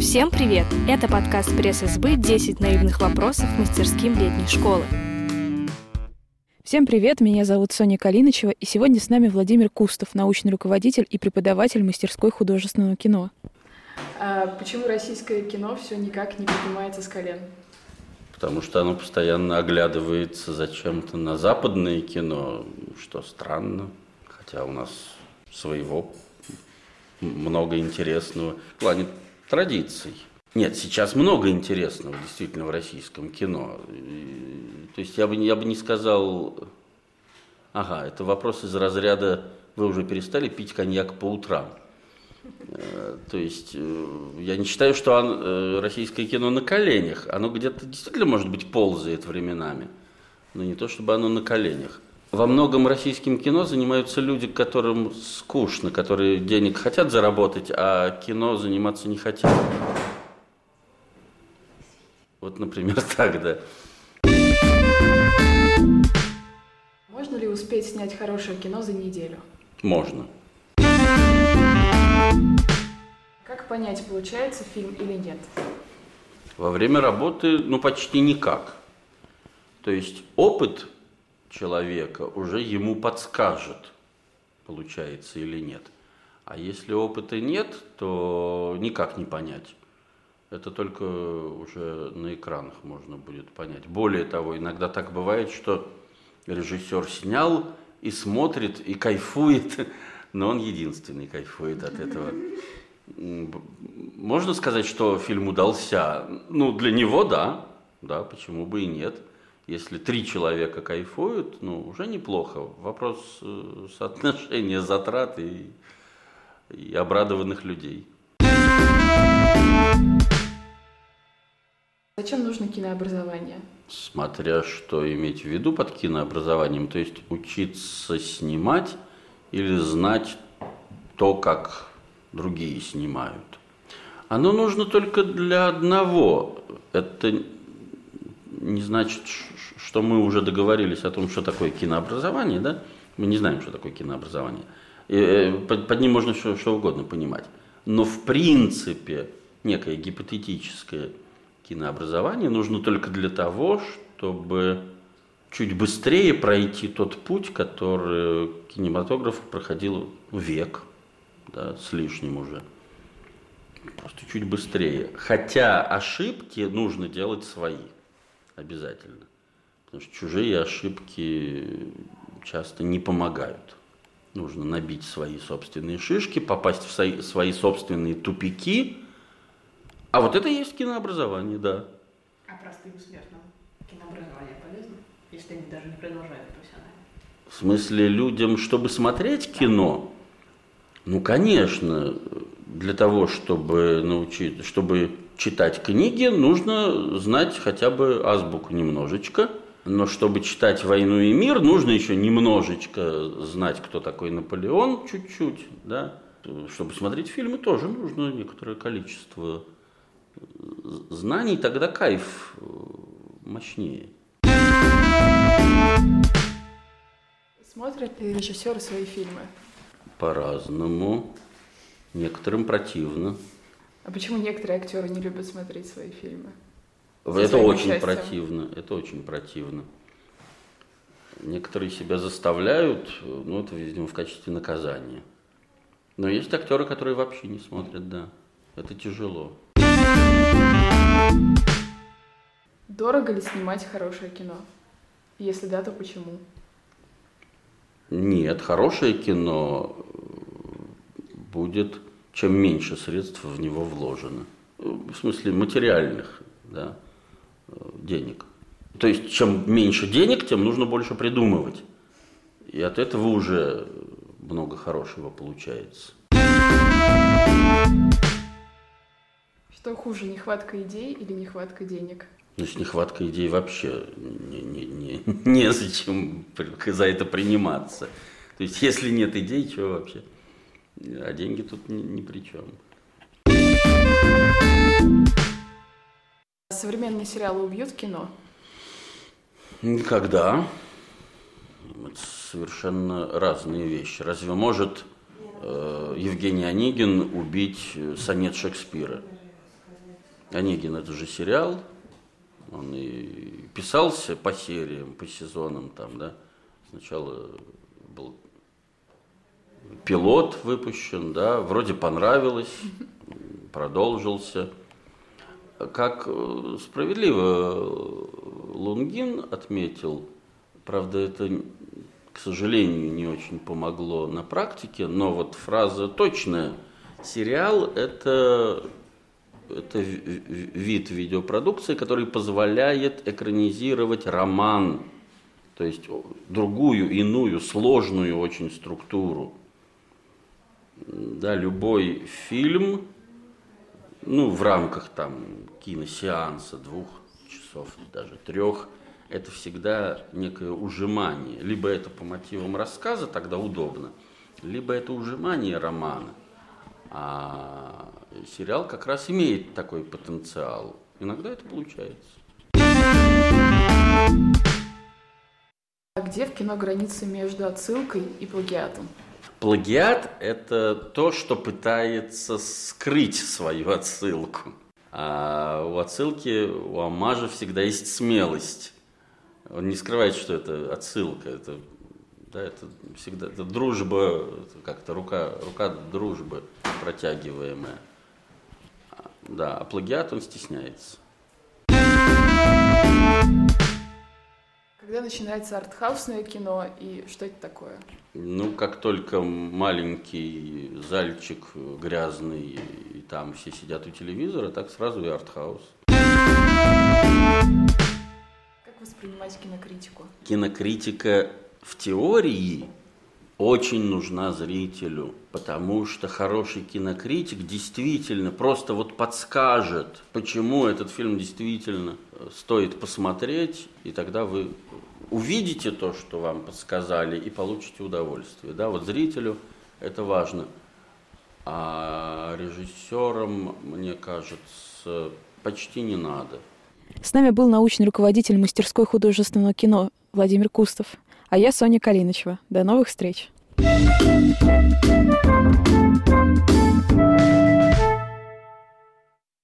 Всем привет! Это подкаст пресс-СБ «10 наивных вопросов мастерским летней школы». Всем привет, меня зовут Соня Калинычева, и сегодня с нами Владимир Кустов, научный руководитель и преподаватель мастерской художественного кино. А почему российское кино все никак не поднимается с колен? Потому что оно постоянно оглядывается зачем-то на западное кино, что странно, хотя у нас своего много интересного в плане традиций. Нет, сейчас много интересного действительно в российском кино. То есть я бы, я бы не сказал, ага, это вопрос из разряда, вы уже перестали пить коньяк по утрам. Э, то есть э, я не считаю, что э, российское кино на коленях. Оно где-то действительно, может быть, ползает временами. Но не то, чтобы оно на коленях. Во многом российским кино занимаются люди, которым скучно, которые денег хотят заработать, а кино заниматься не хотят. Вот, например, так, да. Можно ли успеть снять хорошее кино за неделю? Можно. Как понять, получается фильм или нет? Во время работы, ну, почти никак. То есть опыт человека уже ему подскажет, получается или нет. А если опыта нет, то никак не понять. Это только уже на экранах можно будет понять. Более того, иногда так бывает, что режиссер снял и смотрит, и кайфует, но он единственный кайфует от этого. Можно сказать, что фильм удался? Ну, для него да, да, почему бы и нет. Если три человека кайфуют, ну, уже неплохо. Вопрос э, соотношения затрат и, и обрадованных людей. Зачем нужно кинообразование? Смотря что иметь в виду под кинообразованием, то есть учиться снимать или знать то, как другие снимают. Оно нужно только для одного. Это не значит, что мы уже договорились о том, что такое кинообразование, да? Мы не знаем, что такое кинообразование. И, э, под, под ним можно что, что угодно понимать. Но в принципе некое гипотетическое кинообразование нужно только для того, чтобы чуть быстрее пройти тот путь, который кинематограф проходил век, да, с лишним уже. Просто чуть быстрее. Хотя ошибки нужно делать свои обязательно. Потому что чужие ошибки часто не помогают. Нужно набить свои собственные шишки, попасть в свои, собственные тупики. А вот это и есть кинообразование, да. А простым смертным кинообразование полезно, если они даже не продолжают профессионально? В смысле, людям, чтобы смотреть кино, ну, конечно, для того, чтобы научить, чтобы читать книги, нужно знать хотя бы азбуку немножечко. Но чтобы читать «Войну и мир», нужно еще немножечко знать, кто такой Наполеон, чуть-чуть, да. Чтобы смотреть фильмы, тоже нужно некоторое количество знаний, тогда кайф э, мощнее. Смотрят ли режиссеры свои фильмы? По-разному. Некоторым противно. А почему некоторые актеры не любят смотреть свои фильмы? Это очень участием? противно. Это очень противно. Некоторые себя заставляют, ну, это, видимо, в качестве наказания. Но есть актеры, которые вообще не смотрят, да. Это тяжело. Дорого ли снимать хорошее кино? Если да, то почему? Нет, хорошее кино будет, чем меньше средств в него вложено. В смысле материальных да, денег. То есть, чем меньше денег, тем нужно больше придумывать. И от этого уже много хорошего получается. Что хуже, нехватка идей или нехватка денег? Ну, с нехваткой идей вообще не, не, не, незачем за это приниматься. То есть, если нет идей, что вообще? А деньги тут ни, ни при чем. Современные сериалы убьют кино? Никогда. Это совершенно разные вещи. Разве может э, Евгений Онегин убить сонет Шекспира. Онегин это же сериал, он и писался по сериям, по сезонам там, да. Сначала был пилот выпущен, да, вроде понравилось, продолжился. Как э, справедливо Лунгин отметил, правда, это, к сожалению, не очень помогло на практике, но вот фраза точная. Сериал – это, это вид видеопродукции, который позволяет экранизировать роман, то есть другую, иную, сложную очень структуру. Да, любой фильм, ну, в рамках там киносеанса двух часов, даже трех, это всегда некое ужимание. Либо это по мотивам рассказа, тогда удобно, либо это ужимание романа. А сериал как раз имеет такой потенциал. Иногда это получается. А где в кино граница между отсылкой и плагиатом? Плагиат – это то, что пытается скрыть свою отсылку. А у отсылки, у Амажа всегда есть смелость. Он не скрывает, что это отсылка. Это, да, это всегда это дружба, как-то рука, рука дружбы протягиваемая. Да, а плагиат он стесняется. Когда начинается артхаусное кино и что это такое? Ну, как только маленький зальчик грязный, и там все сидят у телевизора, так сразу и артхаус. Как воспринимать кинокритику? Кинокритика в теории очень нужна зрителю, потому что хороший кинокритик действительно просто вот подскажет, почему этот фильм действительно стоит посмотреть, и тогда вы увидите то, что вам подсказали, и получите удовольствие. Да, вот зрителю это важно. А режиссерам, мне кажется, почти не надо. С нами был научный руководитель мастерской художественного кино Владимир Кустов. А я Соня Калиночева. До новых встреч! thank you